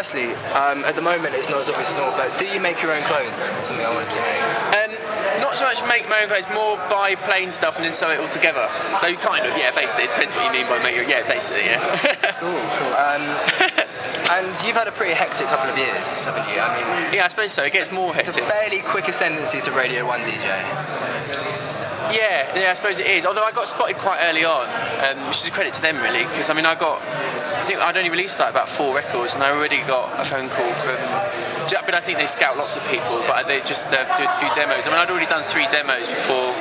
firstly, um, at the moment it's not as obvious as normal, but do you make your own clothes? Something I wanted to know. Um, not so much make my own clothes, more buy plain stuff and then sew it all together. So kind of, yeah, basically. It depends what you mean by make your, yeah, basically, yeah. Cool, cool. Um, and you've had a pretty hectic couple of years, haven't you? I mean, yeah, I suppose so. It gets more it's a hectic. fairly quick ascendancy to Radio 1 DJ. Yeah, yeah, I suppose it is. Although I got spotted quite early on, um, which is a credit to them really, because I mean I got, I think I'd only released like about four records, and I already got a phone call from. But I think they scout lots of people, but they just uh, do a few demos. I mean I'd already done three demos before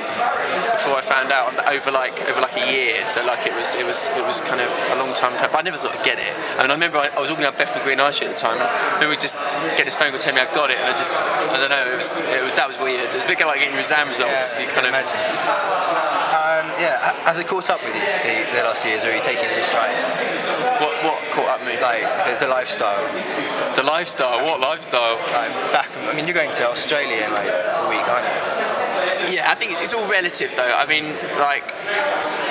before I found out over like over like a year. So like it was it was it was kind of a long time. But I never thought I'd get it. I mean I remember I, I was walking up Bethnal Green Street at the time, and I remember just get this phone call telling me I got it, and I just I don't know. It was it was that was weird. It was a bit like getting your exam results. Yeah, you kind of imagine. Um, yeah, has it caught up with you the, the last years, or are you taking it in stride? what what caught up with me. Like the, the lifestyle. The lifestyle, what lifestyle? Like back, I mean, you're going to Australia in like a week, aren't you? Yeah, I think it's, it's all relative though. I mean, like,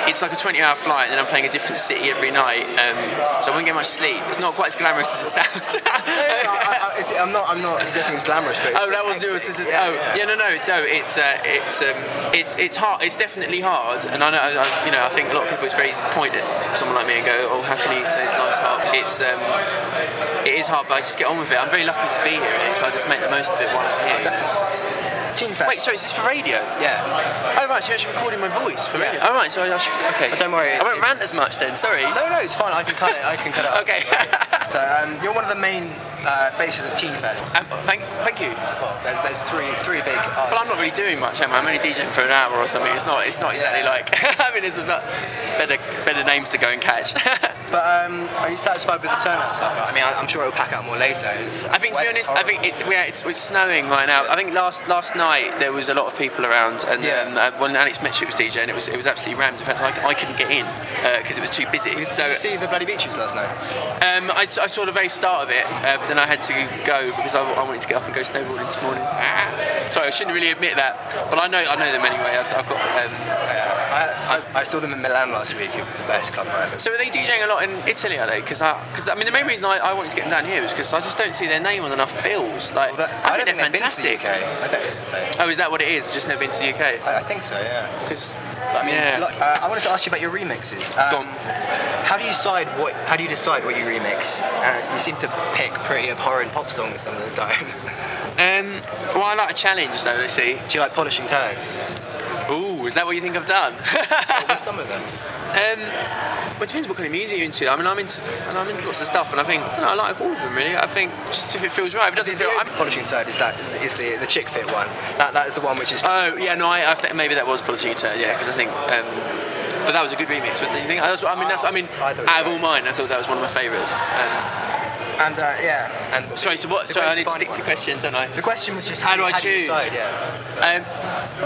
it's like a 20 hour flight and then I'm playing a different city every night, um, so I won't get much sleep. It's not quite as glamorous as it sounds. I, I, it's- I'm not. I'm not suggesting it's glamorous, but it's, Oh, that it's was it was this is, oh yeah no no no it's uh, it's um, it's it's hard it's definitely hard and I know I, you know I think a lot of people it's very easy to point at someone like me and go oh how can he say his life's hard it's um, it is hard but I just get on with it I'm very lucky to be here so I just make the most of it while I'm here you know? TignesFest. Wait sorry is this for radio Yeah. Oh right, so you're actually recording my voice for Yeah. radio. Oh right, so I should, okay. But don't worry, I won't it's- rant as much then. Sorry. No, no, it's fine. I can cut it. I can cut it. Okay. So um, you're one of the main uh, faces of TignesFest. Um, thank, thank you. Well, there's, there's three, three big. Well, I'm not really doing much, am I? I'm only DJing for an hour or something. It's not, it's not exactly Yeah. like. I mean, it's about better, better names to go and catch. But um, are you satisfied with the turnout so far? I mean, I'm sure it'll pack out more later. It's I think, to be honest, I think it, yeah, it's, it's snowing right now. I think last last night there was a lot of people around, and Yeah. um, uh, when Alex Metric was DJing, it was it was absolutely rammed. In fact, I, I couldn't get in because it was too busy. Did So you see the Bloody Beetroots last night? Um, I, I saw the very start of it, uh, but then I had to go because I, I wanted to get up and go snowboarding this morning. Ah. Sorry, I shouldn't really admit that, but I know I know them anyway. I've, I've got. Um, I, I, I saw them in Milan last week. It was the best club I ever. so are they DJing a lot in Italy? Are they? Because I, because I mean, the main reason I, I wanted to get them down here was because I just don't see their name on enough bills. Like, Well, that, I, don't think they're they've been to the fantastic. UK. I don't. Oh, is that what it is? Just never been to the UK? I, I think so. Yeah. Because I mean, yeah. uh, I wanted to ask you about your remixes. Um, how do you decide what? How do you decide what you remix? Uh, you seem to pick pretty abhorrent pop songs some of the time. Um, well, I like a challenge though. Let's see. do you like polishing turds? Ooh, is that what you think I've done? Were some of them? Um, well, it depends what kind of music you're into. I mean, I'm into, and I'm into lots of stuff, and I think, you know, I like all of them really. I think just if it feels right. If it doesn't feel, I'm, polishing turd is that is the the chick fit one. That that is the one which is. oh yeah, no, I, I think maybe that was Political Turn, yeah, because I think, um, but that was a good remix. But do you think? That's, what- I mean, that's, I mean, I out of all mine, I thought that was one of my favourites. Um, and uh, yeah. And sorry, so what? Sorry, I need to stick to questions, don't I? The question was just How do I choose? decide, yeah. Um,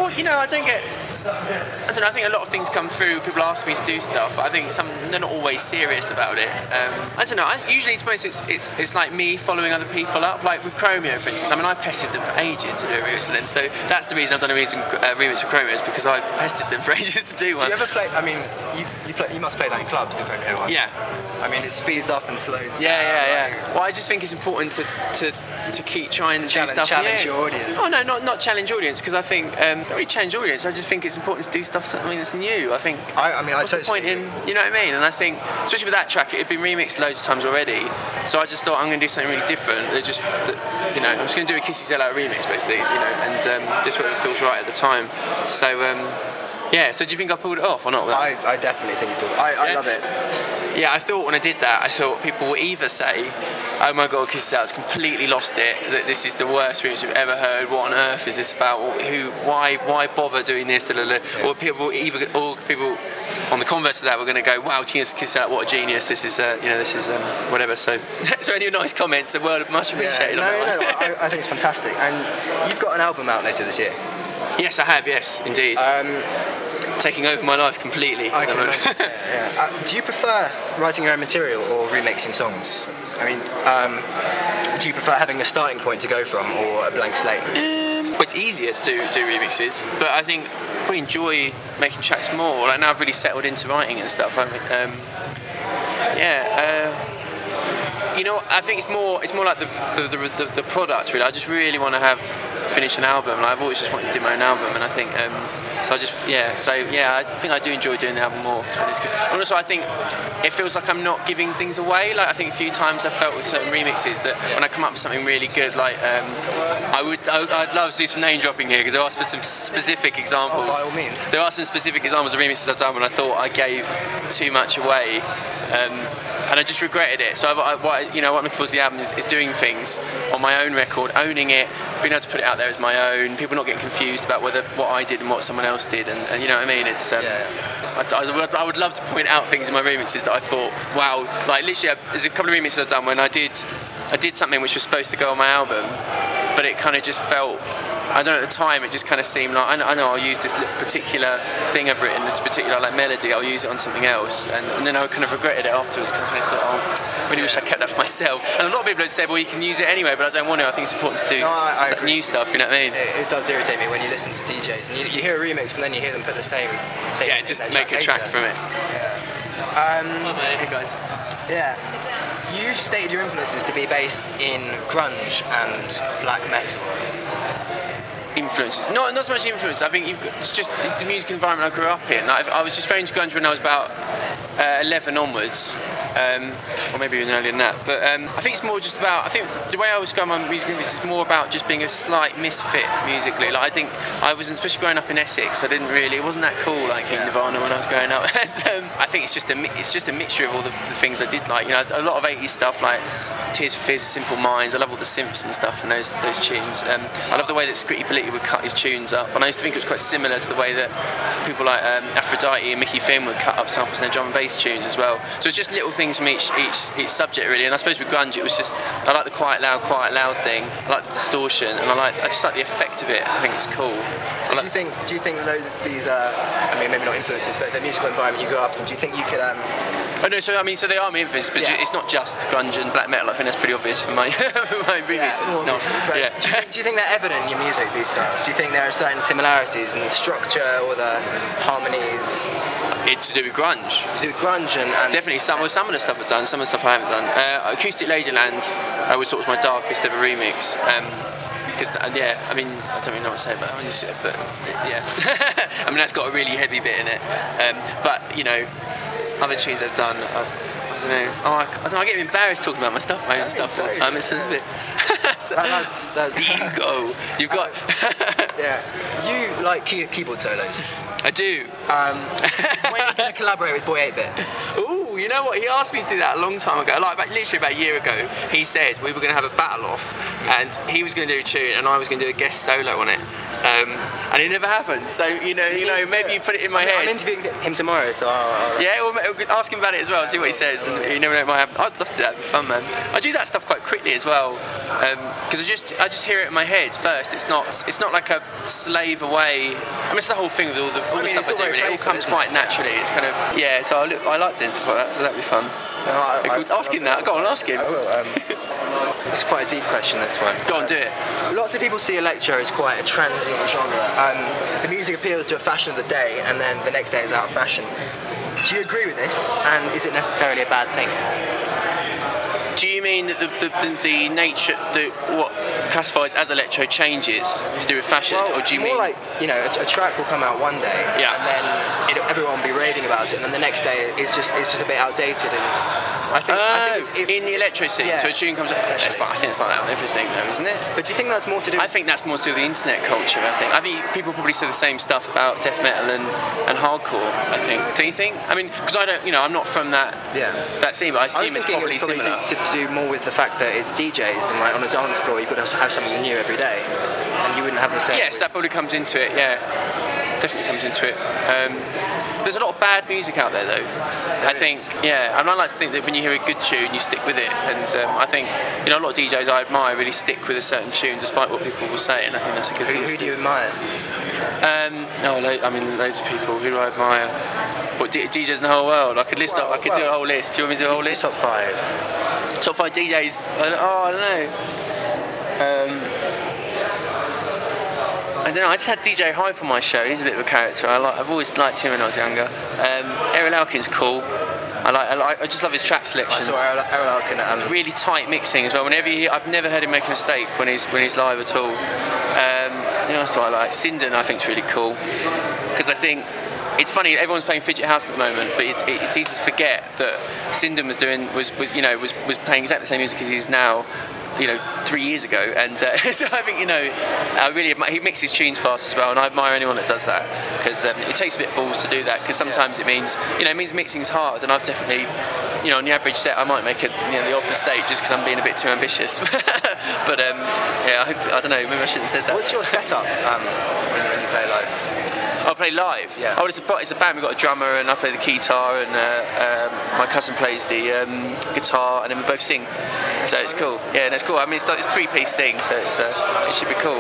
well, you know, I don't get. I don't know. I think a lot of things come through. People ask me to do stuff, but I think some they're not always serious about it. Um, I don't know. I, usually, it's most it's, it's it's like me following other people up. Like with Chromeo, for instance. I mean, I pestered them for ages to do a remix of them. So that's the reason I've done a remix, uh, remix of Chromeo is because I pestered them for ages to do one. Do you ever play? I mean, you you, play, you must play that in clubs, the Chromeo one. Yeah. I mean, it speeds up and slows. Yeah, down, yeah, like- yeah. Well, I just think it's important to to, to keep trying to, challenge- do stuff. challenge yeah. your audience. Oh no, not not challenge audience because I think um, not really challenge audience. I just think it's important to do stuff something that's new. I think. I, I mean, I What's the totally. point in, you know what I mean? And I think, especially with that track, it had been remixed loads of times already. So I just thought I'm going to do something really different. That just, you know, I'm just going to do a Kissy Sell Out remix, basically, you know, and um, just whatever feels right at the time. So, um, yeah. So do you think I pulled it off or not? I, I definitely think you do. I, I Yeah. love it. Yeah, I thought when I did that, I thought people would either say, "Oh my God, Kiss Out's completely lost it. That this is the worst remix we've ever heard. What on earth is this about? Who? Why? Why bother doing this?" Or people either, or people on the converse of that, we're going to go, "Wow, Kiss Out, what a genius! This is, uh, you know, this is um, whatever." So, so any nice comments, the world much appreciated. no, on that no, one. no, I, I think it's fantastic. And you've got an album out later this year. yes, I have. Yes, indeed. Um, Taking over my life completely. I can imagine. yeah, yeah. Uh, do you prefer writing your own material or remixing songs? I mean, um, do you prefer having a starting point to go from or a blank slate? Um, well, it's easier to do, do remixes, but I think I probably enjoy making tracks more. Like now I've really settled into writing and stuff. I mean, um, yeah, uh, you know, I think it's more it's more like the the, the, the, the product really. I just really want to have finish an album. Like, I've always just wanted to do my own album, and I think um, so. I just yeah. So yeah, I think I do enjoy doing the album more. To be honest, 'cause- and also I think it feels like I'm not giving things away. Like I think a few times I felt with certain remixes that when I come up with something really good, like um, I would I, would- I'd love to do some name dropping here because there are some specific examples. Oh, by all means. There are some specific examples of remixes I've done when I thought I gave too much away. Um, and I just regretted it. So I, I, what you know, what I'm looking forward to the album is, is doing things on my own record, owning it, being able to put it out there as my own. People not getting confused about whether what I did and what someone else did, and, and you know what I mean. It's um, Yeah. I, I would, I would love to point out things in my remixes that I thought, wow, like literally, I, there's a couple of remixes I've done when I did, I did something which was supposed to go on my album, but it kind of just felt. I don't know at the time. It just kind of seemed like I know, I know I'll use this particular thing I've written, this particular like melody. I'll use it on something else, and, and then I kind of regretted it afterwards. Because I kind of thought, oh, I really wish I kept that for myself. And a lot of people have said, well, you can use it anyway, but I don't want to. I think it's important to do No, I- I st- new stuff. You know what I mean? It, it does irritate me when you listen to DJs and you, you hear a remix and then you hear them put the same thing. Yeah, just their make a track later. from it. Yeah. Um, Hey guys. yeah. You stated your influences to be based in grunge and black metal. Influences. Not not so much influence. I think got, it's just the music environment I grew up in. Like, I was just very into grunge when I was about uh, 11 onwards, um, or maybe even earlier than that. But um, I think it's more just about. I think the way I was going my music is more about just being a slight misfit musically. Like I think I was, especially growing up in Essex, I didn't really. It wasn't that cool like in Nirvana when I was growing up. and, um, I think it's just a it's just a mixture of all the, the things I did like. You know, a lot of 80s stuff like. Tears for Fears, Simple Minds. I love all the and stuff and those those tunes. Um, I love the way that Scritti Politti would cut his tunes up, and I used to think it was quite similar to the way that people like um, Aphrodite and Mickey Finn would cut up samples in their drum and bass tunes as well. So it's just little things from each each each subject really. And I suppose with grunge, it was just I like the quiet loud, quiet loud thing. I like the distortion, and I like I just like the effect of it. I think it's cool. I Do you think? Do you think those these? Uh, I mean, maybe not influences, but the musical environment you grew up in. Do you think you could? Um, Oh no, so I mean, so they are my influence, but Yeah. it's not just grunge and black metal. I think that's pretty obvious my my remixes. it's not. Yeah. Do, you think, do you think they're evident in your music? These styles? Do you think there are certain similarities in the structure or the harmonies it's to do with grunge. to do with grunge and? and Definitely some. Well, some of the stuff I've done, some of the stuff I haven't done. Uh, Acoustic Ladyland, I always thought was my darkest ever remix. Um, because uh, yeah, I mean, I don't really know what to say, but I mean, but yeah, I mean that's got a really heavy bit in it. Um, but you know, other tunes I've done, I, I don't know. Oh, I, I don't know. I get embarrassed talking about my stuff, my own stuff all the time. It sounds a bit. So- That- that's- that's- the ego. You've got. yeah. You like key- keyboard solos. I do. Um, when are you going to collaborate with Boy 8-Bit? Ooh, you know what? He asked me to do that a long time ago. Like about, literally about a year ago. He said we were going to have a battle off, and he was going to do a tune, and I was going to do a guest solo on it. Um, and it never happened. So you know, you know, maybe you put it in my I'm, head. I'm interviewing him tomorrow, so I'll, I'll Yeah, well, ma- ask him about it as well. See what he says, and you never know. Might happen. I'd love to do that. It'd be fun, man. I do that stuff quite quickly as well, because I just I just hear it in my head first. It's not it's not like a slave away. I mean, it's the whole thing with all the all I the stuff I do. Really. It all comes isn't it? quite naturally. It's kind of yeah. So I, look, I like doing stuff like that. So that'd be fun. No, I- I- ask him that. Go on, ask him. I will. Um, it's quite a deep question, this one. Go on, do it. Lots of people see electro as quite a transient genre. Um, the music appeals to a fashion of the day, and then the next day it's out of fashion. Do you agree with this? And is it necessarily a bad thing? Do you mean that the, the, the, the nature, the, what classifies as electro changes to do with fashion, Well, or do you more mean? like you know, a, a track will come out one day, Yeah. and then it, everyone will be raving about it, and then the next day it's just it's just a bit outdated. And I think, I Oh, think it's, it, in the electro scene, Yeah. so a tune comes out. It's like, I think it's like that on everything, though, isn't it? but do you think that's more to do? I think that's more to do with the internet culture. I think. I think people probably say the same stuff about death metal and, and hardcore. I think. Do you think? I mean, because I don't, you know, I'm not from that Yeah. that scene, but I I assume it's thinking probably, it probably similar. to, to do more with the fact that it's DJs and like on a dance floor you've got to have something new every day, and you wouldn't have the same. Yes, that probably comes into it. Yeah, definitely comes into it. Um, there's a lot of bad music out there, though. I think, yeah, and I like to think that when you hear a good tune, you stick with it. And um, I think, you know, a lot of DJs I admire really stick with a certain tune despite what people will say, and I think that's a good Who, thing. who do you admire? Um, no, lo- I mean, loads of people who I admire. What D- DJs in the whole world? I could list up. I could do a whole list. Do you want me to do a whole list? Top five. Top five DJs. Oh, I don't know. Um, I don't know. I just had DJ Hype on my show. He's a bit of a character. I like. I've always liked him when I was younger. Um, Erol cool. I like, I like, I just love his track selection. I saw Erol, Erol Alkan at um, Really tight mixing as well. Whenever he, I've never heard him make a mistake when he's when he's live at all. Um, you know, what I like? Sinden, I think is really cool because I think it's funny. Everyone's playing Fidget House at the moment, but it's, it's easy to forget that Sinden was doing was, was you know was, was playing exactly the same music as he is now. You know, three years ago, and uh, so I think you know, I really admi- he mixes tunes fast as well, and I admire anyone that does that because um, it takes a bit of balls to do that. Because sometimes it means you know it means mixing's hard, and I've definitely, you know, on the average set I might make a you know the odd mistake just because I'm being a bit too ambitious. but um, yeah, I, hope, I don't know, maybe I shouldn't have said that. What's your setup um, when you play live? I play live. Yeah. Oh, it's a it's a band. We've got a drummer and I play the guitar, and uh, um, my cousin plays the um, guitar, and then we both sing. So it's cool. Yeah, and it's cool. I mean, it's, like, it's three-piece thing, so it's uh, it should be cool.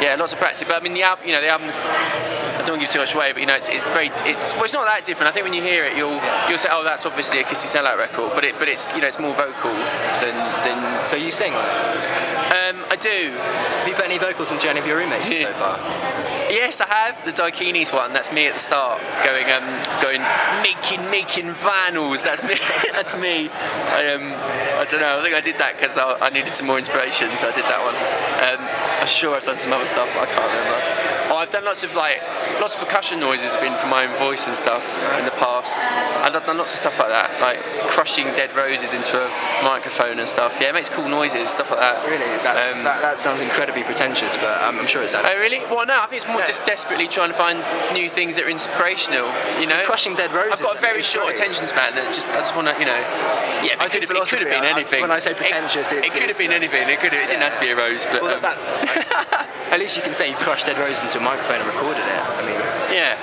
Yeah, lots of practice. But I mean, the album, you know, the album's. I don't want to give too much away, but you know, it's, it's very, it's well, it's not that different. I think when you hear it, you'll you'll say, oh, that's obviously a Kissy Sellout record, but it, but it's, you know, it's more vocal than than. So you sing on it? Um, do. Have you put any vocals into any of your roommates so far? Yes, I have the Dykeenies one. That's me at the start, going, um, going, making, making vinyls. That's me. that's me. I um, I don't know. I think I did that because I, I needed some more inspiration, so I did that one. Um, I'm sure I've done some other stuff, but I can't remember. Oh, I've done lots of like, lots of percussion noises have been from my own voice and stuff in the past. And I've done lots of stuff like that, like crushing dead roses into a microphone and stuff. Yeah, it makes cool noises, stuff like that. Really? That, Um, that, that sounds incredibly pretentious, but um, I'm sure it's Oh really? Well, no. I think it's more just desperately trying to find new things that are inspirational. You know, Crushing Dead Roses. I've got a very short great. attention span. That just I just want to, you know, yeah. I It could, have, it could have been anything. when I say pretentious, it, it's- could have been uh, anything. It could have. It didn't have to be a rose, but Well, um, that, at least you can say you've crushed Dead Rose into a microphone and recorded it. I mean, yeah.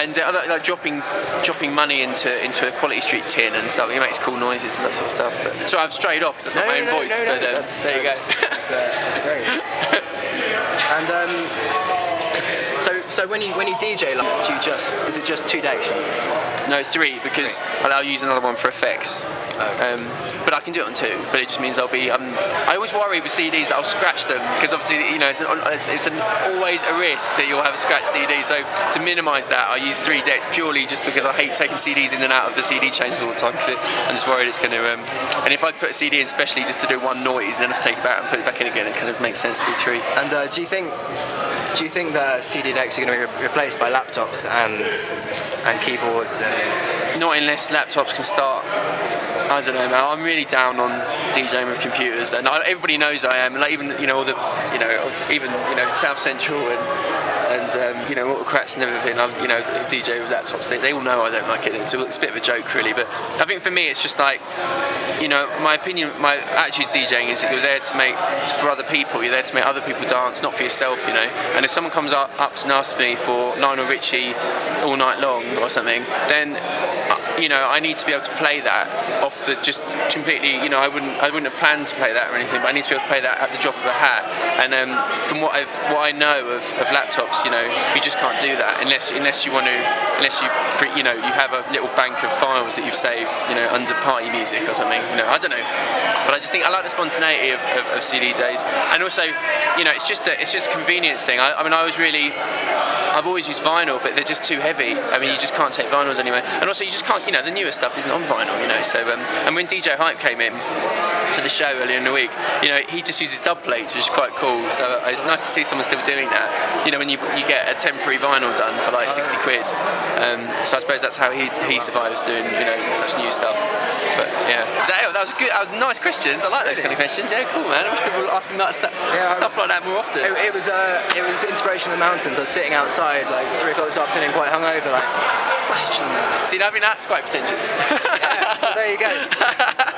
And uh, like, like dropping dropping money into into a Quality Street tin and stuff. It makes cool noises and that sort of stuff. But so I've strayed off because that's not my own voice. but um, there you go. that's, That's, uh, that's great. and um, so, when you when you DJ, like, do you just is it just two days? No, three because I'll I'll use another one for effects. Um, but I can do it on two. But it just means I'll be. Um, I always worry with CDs that I'll scratch them because obviously you know it's, an, it's, it's an, always a risk that you'll have a scratched CD. So to minimise that, I use three decks purely just because I hate taking CDs in and out of the CD changes all the time because I'm just worried it's going to. Um, and if I put a CD in especially just to do one noise and then have to take it back and put it back in again, it kind of makes sense to do three. And uh, do you think do you think the CD decks are going to be re- replaced by laptops and and keyboards and Not unless laptops can start. I don't know, man. I'm really down on DJing with computers, and I, everybody knows I am. Like even you know all the, you know, even you know South Central and and um, you know Autokratz and everything. I'm you know DJ with laptops. They, they all know I don't like it. A, it's a bit of a joke really, but I think for me it's just like, you know, my opinion, my attitude to DJing is that you're there to make for other people. You're there to make other people dance, not for yourself. You know. And if someone comes up, up and asks me for Lionel Richie all night long or something, then uh, you know I need to be able to play that off the just completely. You know, I wouldn't I wouldn't have planned to play that or anything, but I need to be able to play that at the drop of a hat. And um, from what I've what I know of, of laptops, you know, you just can't do that unless unless you want to unless you you know you have a little bank of files that you've saved, you know, under party music or something. You know, I don't know, but I just think I like the spontaneity of, of, of CD days, and also, you know, it's just a it's just a convenience thing. I, I mean, I was really I've always used vinyl, but they're just too heavy. I mean, you just can't take vinyls anyway. And also, you just can't, you know, the newer stuff isn't on vinyl, you know. So, um, and when DJ Hype came in to the show earlier in the week, you know, he just uses dub plates, which is quite cool. So it's nice to see someone still doing that. You know, when you you get a temporary vinyl done for like 60 quid. Um, so I suppose that's how he he survives doing, you know, such new stuff. But yeah, Is that, that was good. That was nice questions. I like those kind of questions. Yeah, cool, man. I wish people would ask me that stuff, Yeah, stuff like that more often. It, it was uh, it was inspiration in the mountains. I was sitting outside like three o'clock this afternoon, quite hungover, like question. See, I think that's quite pretentious. Yeah, there you go.